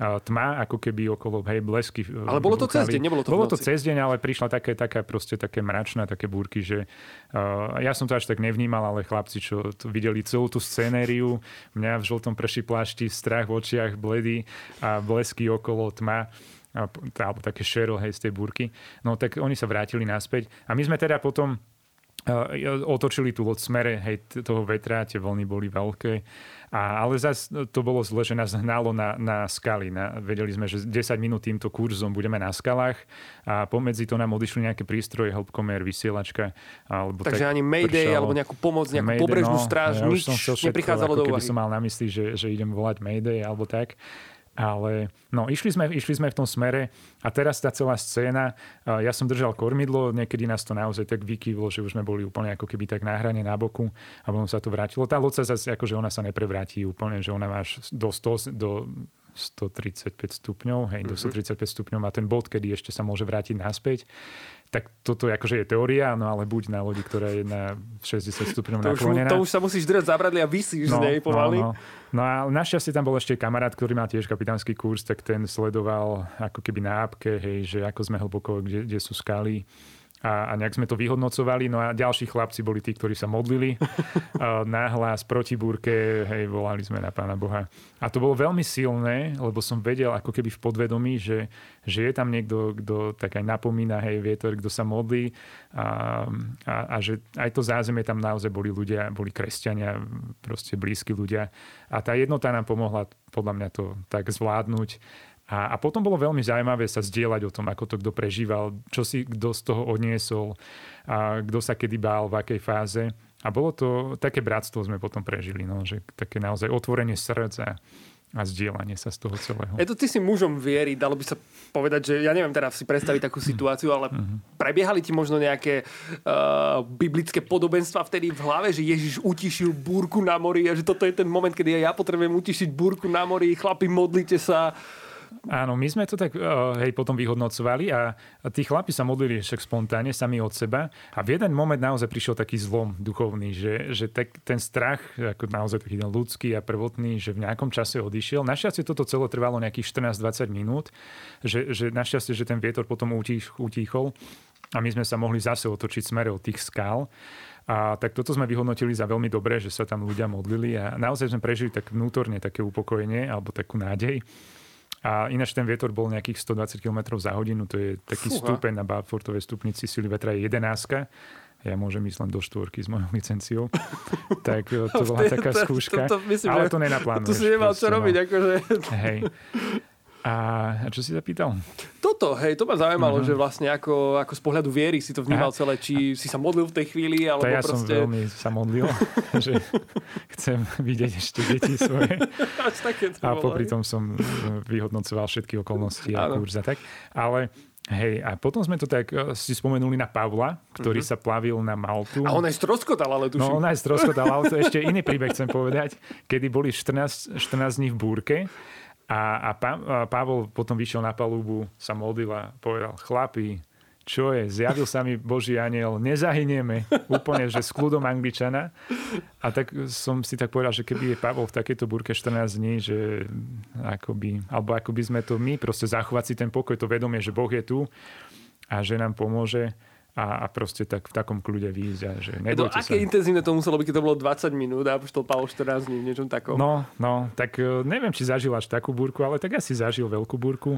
tma, ako keby okolo, hej, blesky. Ale bolo to cez deň, nebolo to Bolo to cez deň, ale prišla také, taká proste také mračná, také búrky, že uh, ja som to až tak nevnímal, ale chlapci, čo to videli celú tú scenériu, mňa v žltom prší plášti, strach v očiach, bledy a blesky okolo tma alebo také šero, hej, z tej búrky. No tak oni sa vrátili naspäť a my sme teda potom otočili tú loď smere hej, toho vetra, tie vlny boli veľké. A, ale zase to bolo zle, že nás hnalo na, na skaly. Na, vedeli sme, že 10 minút týmto kurzom budeme na skalách a pomedzi to nám odišli nejaké prístroje, hĺbkomer, vysielačka. Alebo Takže tak ani Mayday, pršalo. alebo nejakú pomoc, nejakú Mayday, pobrežnú no, stráž, ja nič neprichádzalo do úvahy. Som mal na mysli, že, že idem volať Mayday alebo tak. Ale no, išli sme, išli sme v tom smere a teraz tá celá scéna, ja som držal kormidlo, niekedy nás to naozaj tak vykývlo, že už sme boli úplne ako keby tak na hrane na boku a potom sa to vrátilo. Tá loď sa zase, akože ona sa neprevráti úplne, že ona má až do, 100, do 135 stupňov, hej, do 135 mhm. stupňov má ten bod, kedy ešte sa môže vrátiť naspäť tak toto akože je teória, no ale buď na lodi, ktorá je na 60 stupňov to naklonená. Už, to už sa musíš držať zabradli a vysíš no, z nej pomaly. No, no. no a našťastie tam bol ešte kamarát, ktorý má tiež kapitánsky kurz, tak ten sledoval ako keby na apke, hej, že ako sme hlboko, kde, kde sú skaly a, a nejak sme to vyhodnocovali. No a ďalší chlapci boli tí, ktorí sa modlili náhlas proti búrke, hej, volali sme na Pána Boha. A to bolo veľmi silné, lebo som vedel ako keby v podvedomí, že, že je tam niekto, kto tak aj napomína, hej, vietor, kto sa modlí a, a, a že aj to zázemie tam naozaj boli ľudia, boli kresťania, proste blízki ľudia. A tá jednota nám pomohla podľa mňa to tak zvládnuť a, a potom bolo veľmi zaujímavé sa zdieľať o tom, ako to kto prežíval, čo si kto z toho odniesol, a kto sa kedy bál, v akej fáze. A bolo to, také bratstvo sme potom prežili, no, že také naozaj otvorenie srdca a zdieľanie sa z toho celého. To ty si mužom viery, dalo by sa povedať, že ja neviem teraz si predstaviť takú situáciu, ale uh-huh. prebiehali ti možno nejaké uh, biblické podobenstva vtedy v hlave, že Ježiš utišil búrku na mori a že toto je ten moment, kedy ja potrebujem utišiť búrku na mori, chlapi, modlite sa Áno, my sme to tak uh, hej, potom vyhodnocovali a, tí chlapi sa modlili však spontánne sami od seba a v jeden moment naozaj prišiel taký zlom duchovný, že, že tak, ten strach, ako naozaj taký ten ľudský a prvotný, že v nejakom čase odišiel. Našťastie toto celé trvalo nejakých 14-20 minút, že, že našťastie, že ten vietor potom utích, utíchol a my sme sa mohli zase otočiť smere od tých skál. A tak toto sme vyhodnotili za veľmi dobré, že sa tam ľudia modlili a naozaj sme prežili tak vnútorne také upokojenie alebo takú nádej. A ináč ten vietor bol nejakých 120 km za hodinu, to je taký Fúha. stupeň na Balfortovej stupnici sily vetra je 11 ja môžem ísť len do štvorky s mojou licenciou. tak to bola taká skúška. To, to, myslím, ale to nenaplánuješ. Tu si nemal čo robiť. No. Akože... Hej. A, a čo si zapýtal? Toto, hej, to ma zaujímalo, uh-huh. že vlastne ako, ako z pohľadu viery si to vnímal a, celé, či si sa modlil v tej chvíli, alebo to ja proste... som veľmi sa modlil, že chcem vidieť ešte deti svoje. Až také to a popri tom som vyhodnocoval všetky okolnosti a kurz a tak. Ale Hej, a potom sme to tak uh, si spomenuli na Pavla, ktorý mm-hmm. sa plavil na Maltu. A on aj stroskotal, ale tuším. No, on aj stroskotal, ale to ešte iný príbeh chcem povedať, kedy boli 14, 14 dní v búrke a, a, pa, a Pavol potom vyšiel na palubu, sa modlil a povedal, chlapi, čo je, zjavil sa mi Boží aniel, nezahynieme, úplne, že s kľudom Angličana. A tak som si tak povedal, že keby je Pavol v takejto burke 14 dní, že akoby, alebo akoby sme to my, proste zachovať si ten pokoj, to vedomie, že Boh je tu a že nám pomôže, a, a proste tak v takom kľude výjsť. A že to, aké sa. intenzívne to muselo byť, keď to bolo 20 minút a to Pavel 14 dní, niečom takom? No, no, tak e, neviem, či zažil až takú búrku, ale tak asi zažil veľkú búrku.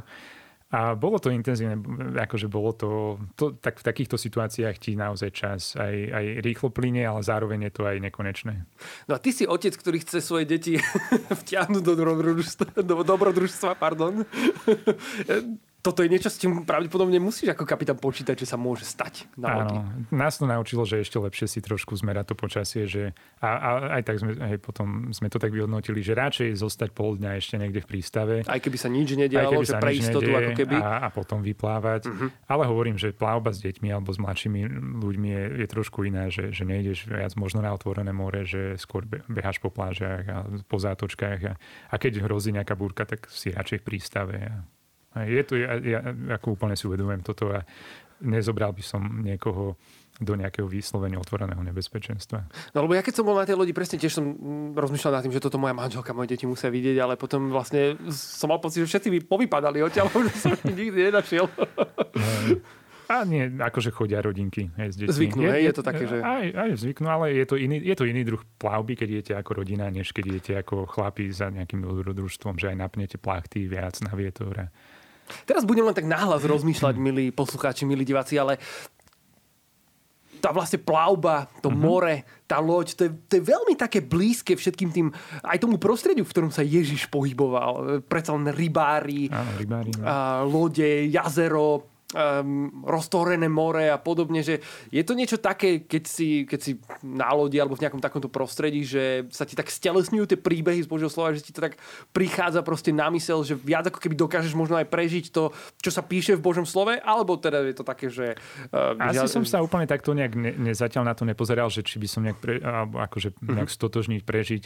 A bolo to intenzívne, akože bolo to, to tak v takýchto situáciách ti naozaj čas aj, aj rýchlo plyne, ale zároveň je to aj nekonečné. No a ty si otec, ktorý chce svoje deti vtiahnuť do dobrodružstva, do dobrodružstva pardon toto je niečo, s tým pravdepodobne musíš ako kapitán počítať, že sa môže stať na Áno, nás to naučilo, že ešte lepšie si trošku zmerať to počasie, že a, a aj tak sme, hej, potom sme to tak vyhodnotili, že radšej zostať pol dňa ešte niekde v prístave. Aj keby sa nič nedialo, že pre istotu ako keby. A, a potom vyplávať. Uh-huh. Ale hovorím, že plavba s deťmi alebo s mladšími ľuďmi je, je trošku iná, že, že nejdeš viac možno na otvorené more, že skôr beháš po plážiach a po zátočkách a, a keď hrozí nejaká búrka, tak si radšej v prístave. A je to, ja, ja ako úplne si uvedomujem toto a nezobral by som niekoho do nejakého výslovenia otvoreného nebezpečenstva. No lebo ja keď som bol na tej lodi, presne tiež som mm, rozmýšľal nad tým, že toto moja manželka, moje deti musia vidieť, ale potom vlastne som mal pocit, že všetci by povypadali odtiaľ, že som nikdy nenašiel. A nie, akože chodia rodinky hej, s deťmi. Zvyknú, je, hej, je to také, že... Aj, aj zvyknú, ale je to, iný, je to iný druh plavby, keď idete ako rodina, než keď idete ako chlapi za nejakým dobrodružstvom, že aj napnete plachty viac na vietor. A Teraz budem len tak náhlas rozmýšľať, milí poslucháči, milí diváci, ale tá vlastne plavba, to uh-huh. more, tá loď, to je, to je veľmi také blízke všetkým tým, aj tomu prostrediu, v ktorom sa Ježiš pohyboval. Predsa len rybári, Áno, rybári no. a, lode, jazero, um, roztvorené more a podobne, že je to niečo také, keď si, keď si na lodi alebo v nejakom takomto prostredí, že sa ti tak stelesňujú tie príbehy z Božieho slova, že ti to tak prichádza proste na mysel, že viac ako keby dokážeš možno aj prežiť to, čo sa píše v Božom slove, alebo teda je to také, že... Uh, Asi ja... som sa úplne takto nejak ne, ne, zatiaľ na to nepozeral, že či by som nejak, pre, akože mm-hmm. nejak stotožniť, prežiť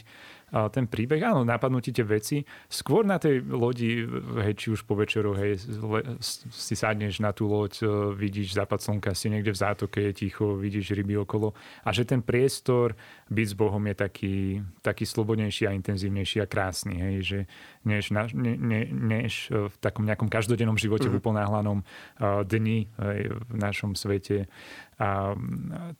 ten príbeh. Áno, napadnú ti tie veci. Skôr na tej lodi, hej, či už po večeru, hej, si sadneš na tú loď, e, vidíš západ slnka, si niekde v zátoke, je ticho, vidíš ryby okolo. A že ten priestor byť s Bohom je taký, taký slobodnejší a intenzívnejší a krásny. Hej, že než, na, ne, ne, než v takom nejakom každodennom živote, mm. v mhm. uponáhlanom uh, dni hej, v našom svete. A,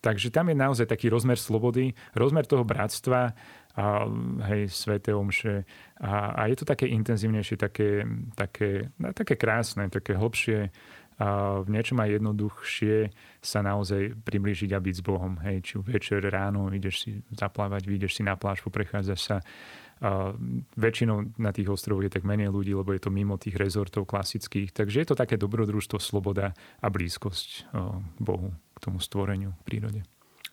takže tam je naozaj taký rozmer slobody, rozmer toho bratstva, a hej, sveté omše. A, a je to také intenzívnejšie, také, také, no, také krásne, také hlbšie v niečom aj jednoduchšie sa naozaj priblížiť a byť s Bohom. Hej, či večer, ráno ideš si zaplávať, vyjdeš si na pláž, poprechádzaš sa. A väčšinou na tých ostrovoch je tak menej ľudí, lebo je to mimo tých rezortov klasických. Takže je to také dobrodružstvo, sloboda a blízkosť k Bohu, k tomu stvoreniu v prírode.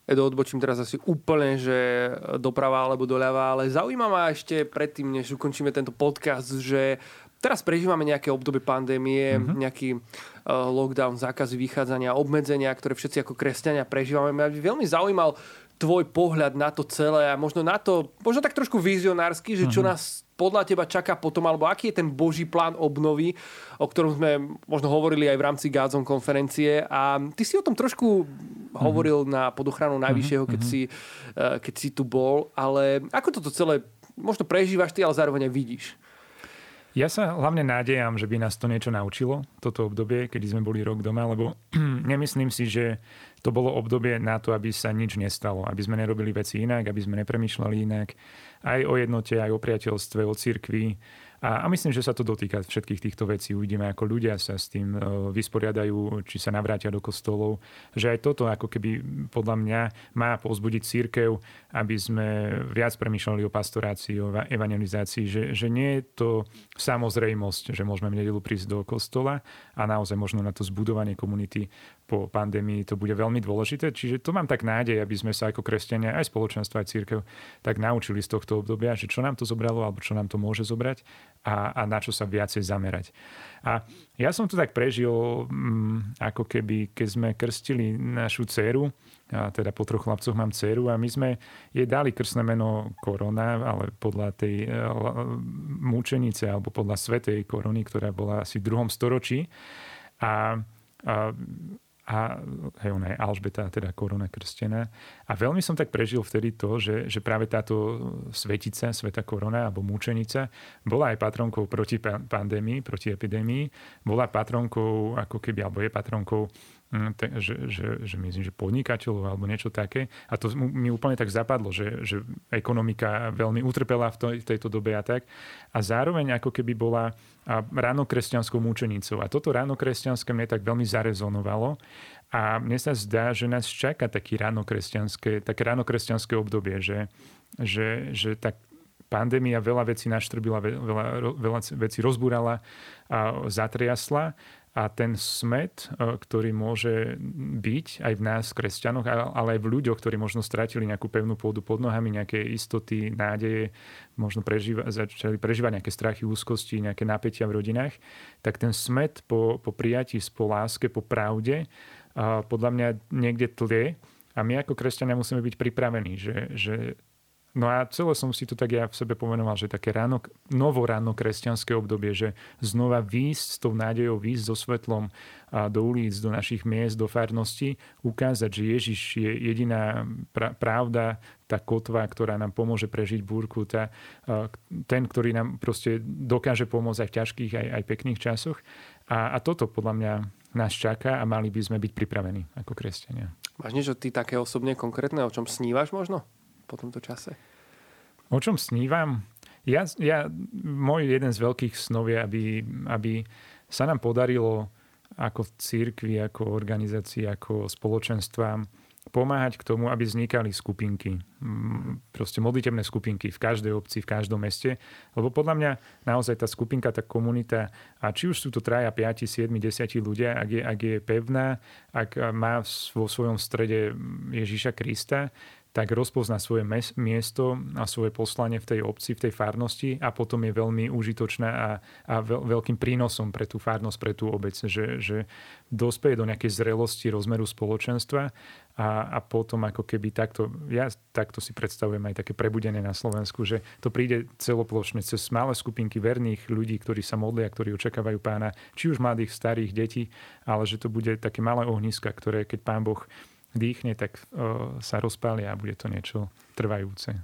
Edo, odbočím teraz asi úplne, že doprava alebo doľava, ale zaujíma ma ešte predtým, než ukončíme tento podcast, že teraz prežívame nejaké obdobie pandémie, mm-hmm. nejaký uh, lockdown, zákazy vychádzania, obmedzenia, ktoré všetci ako kresťania prežívame. Mňa by veľmi zaujímal tvoj pohľad na to celé a možno na to, možno tak trošku vizionársky, že čo mm-hmm. nás podľa teba čaká potom, alebo aký je ten Boží plán obnovy, o ktorom sme možno hovorili aj v rámci Gádzom konferencie. A ty si o tom trošku mm-hmm. hovoril na podochranou Najvyššieho, keď, mm-hmm. si, eh, keď si tu bol, ale ako toto celé možno prežívaš ty, ale zároveň aj vidíš? Ja sa hlavne nádejam, že by nás to niečo naučilo, toto obdobie, kedy sme boli rok doma, lebo nemyslím si, že to bolo obdobie na to, aby sa nič nestalo, aby sme nerobili veci inak, aby sme nepremýšľali inak, aj o jednote, aj o priateľstve, o cirkvi. A, a myslím, že sa to dotýka všetkých týchto vecí. Uvidíme, ako ľudia sa s tým e, vysporiadajú, či sa navrátia do kostolov. Že aj toto ako keby podľa mňa má povzbudiť církev, aby sme viac premýšľali o pastorácii, o evangelizácii, že, že nie je to samozrejmosť, že môžeme v nedelu prísť do kostola a naozaj možno na to zbudovanie komunity po pandémii to bude veľmi dôležité. Čiže to mám tak nádej, aby sme sa ako kresťania, aj spoločenstvo, aj církev, tak naučili z tohto obdobia, že čo nám to zobralo alebo čo nám to môže zobrať a, a na čo sa viacej zamerať. A ja som to tak prežil, mm, ako keby, keď sme krstili našu dceru, a teda po troch chlapcoch mám dceru a my sme jej dali krstné meno Korona, ale podľa tej uh, mučenice alebo podľa svetej korony, ktorá bola asi v druhom storočí. A, a a hej, ona je Alžbeta, teda korona krstená. A veľmi som tak prežil vtedy to, že, že práve táto svetica, sveta korona alebo múčenica bola aj patronkou proti pandémii, proti epidémii, bola patronkou ako keby, alebo je patronkou Hm, že, že, že myslím, že podnikateľov alebo niečo také. A to mi úplne tak zapadlo, že, že ekonomika veľmi utrpela v, to, v tejto dobe a tak. A zároveň ako keby bola ránokresťanskou múčenicou. A toto ránokresťanské mne tak veľmi zarezonovalo. A mne sa zdá, že nás čaká taký ránokresťanské, také ránokresťanské obdobie, že, že, že tak pandémia veľa vecí naštrbila, veľa, veľa vecí rozbúrala a zatriasla a ten smet, e, ktorý môže byť aj v nás, kresťanoch, ale aj v ľuďoch, ktorí možno stratili nejakú pevnú pôdu pod nohami, nejaké istoty, nádeje, možno prežíva, začali prežívať nejaké strachy, úzkosti, nejaké napätia v rodinách, tak ten smet po, po prijatí, po láske, po pravde, podľa mňa niekde tlie. A my ako kresťania musíme byť pripravení, že, že No a celé som si to tak ja v sebe pomenoval, že také ráno, novo ráno kresťanské obdobie, že znova výjsť s tou nádejou, výjsť so svetlom do ulic, do našich miest, do farnosti, ukázať, že Ježiš je jediná pravda, tá kotva, ktorá nám pomôže prežiť búrku, tá, ten, ktorý nám proste dokáže pomôcť aj v ťažkých, aj, aj pekných časoch. A, a toto podľa mňa nás čaká a mali by sme byť pripravení ako kresťania. Máš niečo ty také osobne konkrétne, o čom snívaš možno? Po tomto čase? O čom snívam? Ja, ja, môj jeden z veľkých snov je, aby, aby sa nám podarilo ako v církvi, ako organizácii, ako spoločenstvám pomáhať k tomu, aby vznikali skupinky. Proste modlitebné skupinky v každej obci, v každom meste. Lebo podľa mňa naozaj tá skupinka, tá komunita, a či už sú to traja, 5, 7, 10 ľudia, ak je, ak je pevná, ak má vo svojom strede Ježíša Krista, tak rozpozná svoje mes- miesto a svoje poslanie v tej obci, v tej farnosti a potom je veľmi užitočná a, a veľ- veľkým prínosom pre tú farnosť, pre tú obec, že, že dospeje do nejakej zrelosti rozmeru spoločenstva a, a potom ako keby takto, ja takto si predstavujem aj také prebudenie na Slovensku, že to príde celoplošne cez malé skupinky verných ľudí, ktorí sa modlia, ktorí očakávajú pána, či už mladých, starých, detí, ale že to bude také malé ohniska, ktoré keď pán Boh dýchne, tak o, sa rozpália a bude to niečo trvajúce.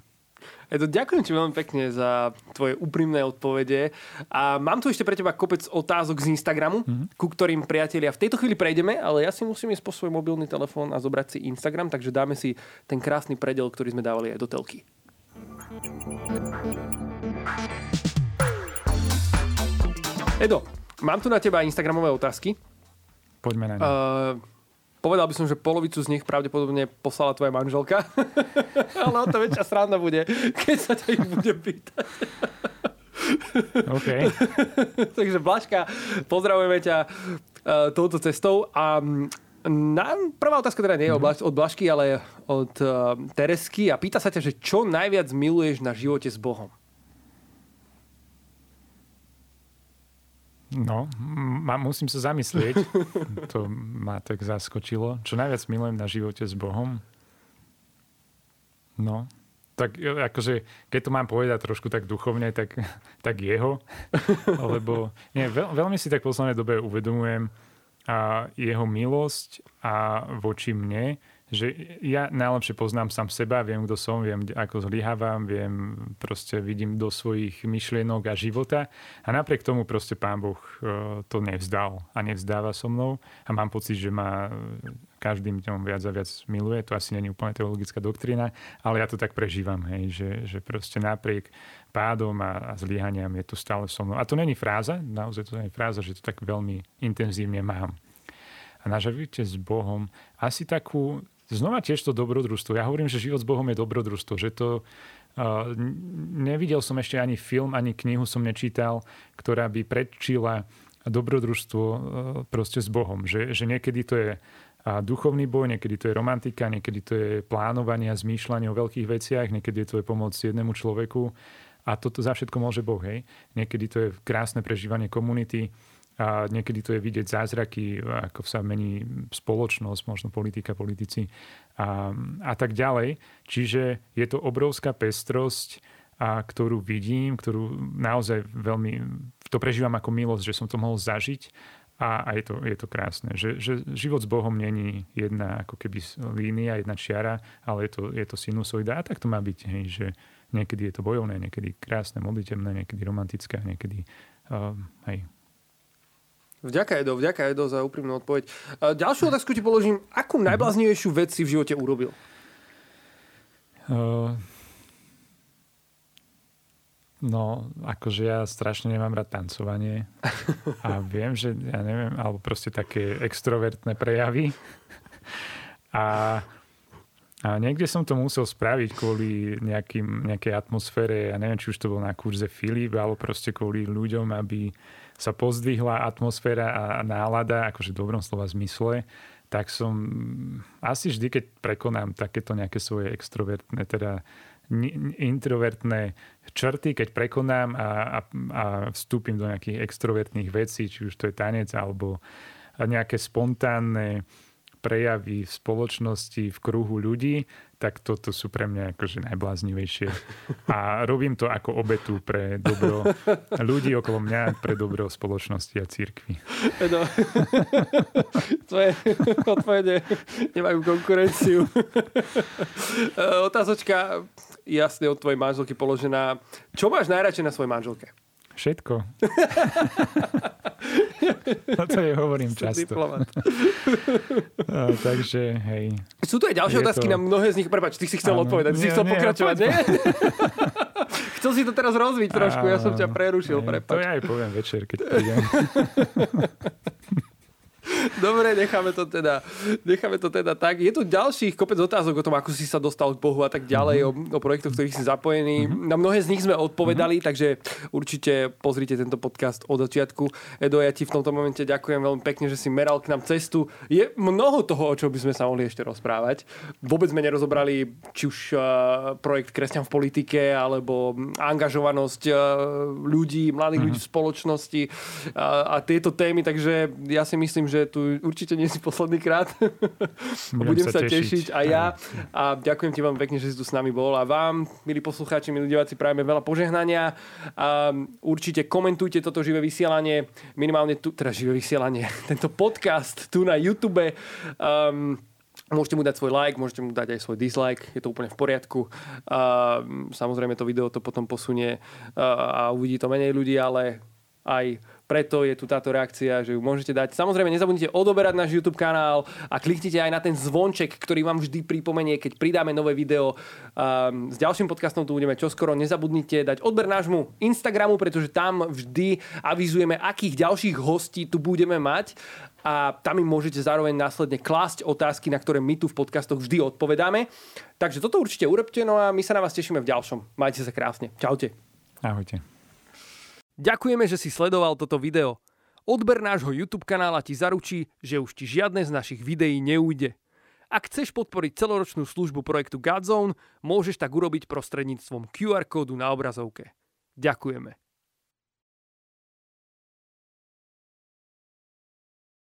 Edo, ďakujem ti veľmi pekne za tvoje úprimné odpovede. A mám tu ešte pre teba kopec otázok z Instagramu, mm-hmm. ku ktorým priatelia v tejto chvíli prejdeme, ale ja si musím ísť po svoj mobilný telefón a zobrať si Instagram, takže dáme si ten krásny predel, ktorý sme dávali aj do telky. Edo, mám tu na teba Instagramové otázky. Poďme na ne. Uh, Povedal by som, že polovicu z nich pravdepodobne poslala tvoja manželka. Ale o to väčšia sranda bude, keď sa ťa ich bude pýtať. OK. Takže Blažka, pozdravujeme ťa uh, touto cestou. A na, prvá otázka teda nie je mm-hmm. od Blažky, ale od uh, Teresky a pýta sa ťa, že čo najviac miluješ na živote s Bohom? No, ma, musím sa zamyslieť. to ma tak zaskočilo. Čo najviac milujem na živote s Bohom? No, tak e, akože, keď to mám povedať trošku tak duchovne, tak, tak jeho. Lebo nie, veľ, veľmi si tak v poslednej dobe uvedomujem a jeho milosť a voči mne, že ja najlepšie poznám sám seba, viem, kto som, viem, ako zlyhávam, viem, proste vidím do svojich myšlienok a života a napriek tomu proste pán Boh e, to nevzdal a nevzdáva so mnou a mám pocit, že ma každým dňom viac a viac miluje. To asi je úplne teologická doktrína, ale ja to tak prežívam, hej, že, že proste napriek pádom a, a zlyhaniam je to stále so mnou. A to není fráza, naozaj to není fráza, že to tak veľmi intenzívne mám a na živote s Bohom asi takú znova tiež to dobrodružstvo. Ja hovorím, že život s Bohom je dobrodružstvo, že to uh, nevidel som ešte ani film, ani knihu som nečítal, ktorá by predčila dobrodružstvo uh, proste s Bohom. Že, že niekedy to je a duchovný boj, niekedy to je romantika, niekedy to je plánovanie a zmýšľanie o veľkých veciach, niekedy je to je pomoc jednému človeku A toto za všetko môže Boh, hej. Niekedy to je krásne prežívanie komunity, a niekedy to je vidieť zázraky, ako sa mení spoločnosť, možno politika, politici a, a tak ďalej. Čiže je to obrovská pestrosť, a ktorú vidím, ktorú naozaj veľmi, to prežívam ako milosť, že som to mohol zažiť a, a je, to, je to krásne. Že, že život s Bohom není jedna ako keby línia, jedna čiara, ale je to, je to sinusoida a tak to má byť, hej, že niekedy je to bojovné, niekedy krásne, modlitebné, niekedy romantické, niekedy uh, hej, Vďaka Edo, vďaka Edo za úprimnú odpoveď. Ďalšiu otázku ti položím. Akú najbláznivejšiu vec si v živote urobil? Uh, no, akože ja strašne nemám rád tancovanie. A viem, že ja neviem, alebo proste také extrovertné prejavy. A, a niekde som to musel spraviť kvôli nejakým, nejakej atmosfére. Ja neviem, či už to bol na kurze Filip, alebo proste kvôli ľuďom, aby sa pozdvihla atmosféra a nálada, akože v dobrom slova zmysle, tak som asi vždy, keď prekonám takéto nejaké svoje extrovertné, teda introvertné črty, keď prekonám a, a, a vstúpim do nejakých extrovertných vecí, či už to je tanec alebo nejaké spontánne prejavy v spoločnosti, v kruhu ľudí, tak toto sú pre mňa akože najbláznivejšie. A robím to ako obetu pre dobro ľudí okolo mňa, pre dobro spoločnosti a církvy. No. Tvoje odpovede nemajú konkurenciu. Otázočka jasne od tvojej manželky položená. Čo máš najradšej na svojej manželke? Všetko. no to je hovorím často. no, takže, hej. Sú tu aj ďalšie je otázky to... na mnohé z nich. Prepač, ty si chcel ano. odpovedať, ty si chcel nie, pokračovať, nie? chcel si to teraz rozviť trošku, ja som ťa prerušil, prepač. To ja aj poviem večer, keď prídem. Dobre, necháme to, teda, necháme to teda tak. Je tu ďalších kopec otázok o tom, ako si sa dostal k Bohu a tak ďalej, mm-hmm. o, o projektoch, ktorých si zapojený. Mm-hmm. Na mnohé z nich sme odpovedali, mm-hmm. takže určite pozrite tento podcast od začiatku. Edo, ja ti v tomto momente ďakujem veľmi pekne, že si meral k nám cestu. Je mnoho toho, o čom by sme sa mohli ešte rozprávať. Vôbec sme nerozobrali či už uh, projekt Kresťan v politike, alebo angažovanosť uh, ľudí, mladých mm-hmm. ľudí v spoločnosti uh, a tieto témy, takže ja si myslím, že tu určite nie si posledný krát. Budem, Budem sa, tešiť. tešiť aj ja. A ďakujem ti veľmi pekne, že si tu s nami bol. A vám, milí poslucháči, milí diváci, prajeme veľa požehnania. A určite komentujte toto živé vysielanie, minimálne tu, teda živé vysielanie, tento podcast tu na YouTube. Um, Môžete mu dať svoj like, môžete mu dať aj svoj dislike, je to úplne v poriadku. Uh, samozrejme to video to potom posunie uh, a uvidí to menej ľudí, ale aj preto je tu táto reakcia, že ju môžete dať. Samozrejme, nezabudnite odoberať náš YouTube kanál a kliknite aj na ten zvonček, ktorý vám vždy pripomenie, keď pridáme nové video. Um, s ďalším podcastom tu budeme čoskoro. Nezabudnite dať odber nášmu Instagramu, pretože tam vždy avizujeme, akých ďalších hostí tu budeme mať a tam im môžete zároveň následne klásť otázky, na ktoré my tu v podcastoch vždy odpovedáme. Takže toto určite urobte, no a my sa na vás tešíme v ďalšom. Majte sa krásne. Čaute. Ahojte. Ďakujeme, že si sledoval toto video. Odber nášho YouTube kanála ti zaručí, že už ti žiadne z našich videí neújde. Ak chceš podporiť celoročnú službu projektu Godzone, môžeš tak urobiť prostredníctvom QR kódu na obrazovke. Ďakujeme.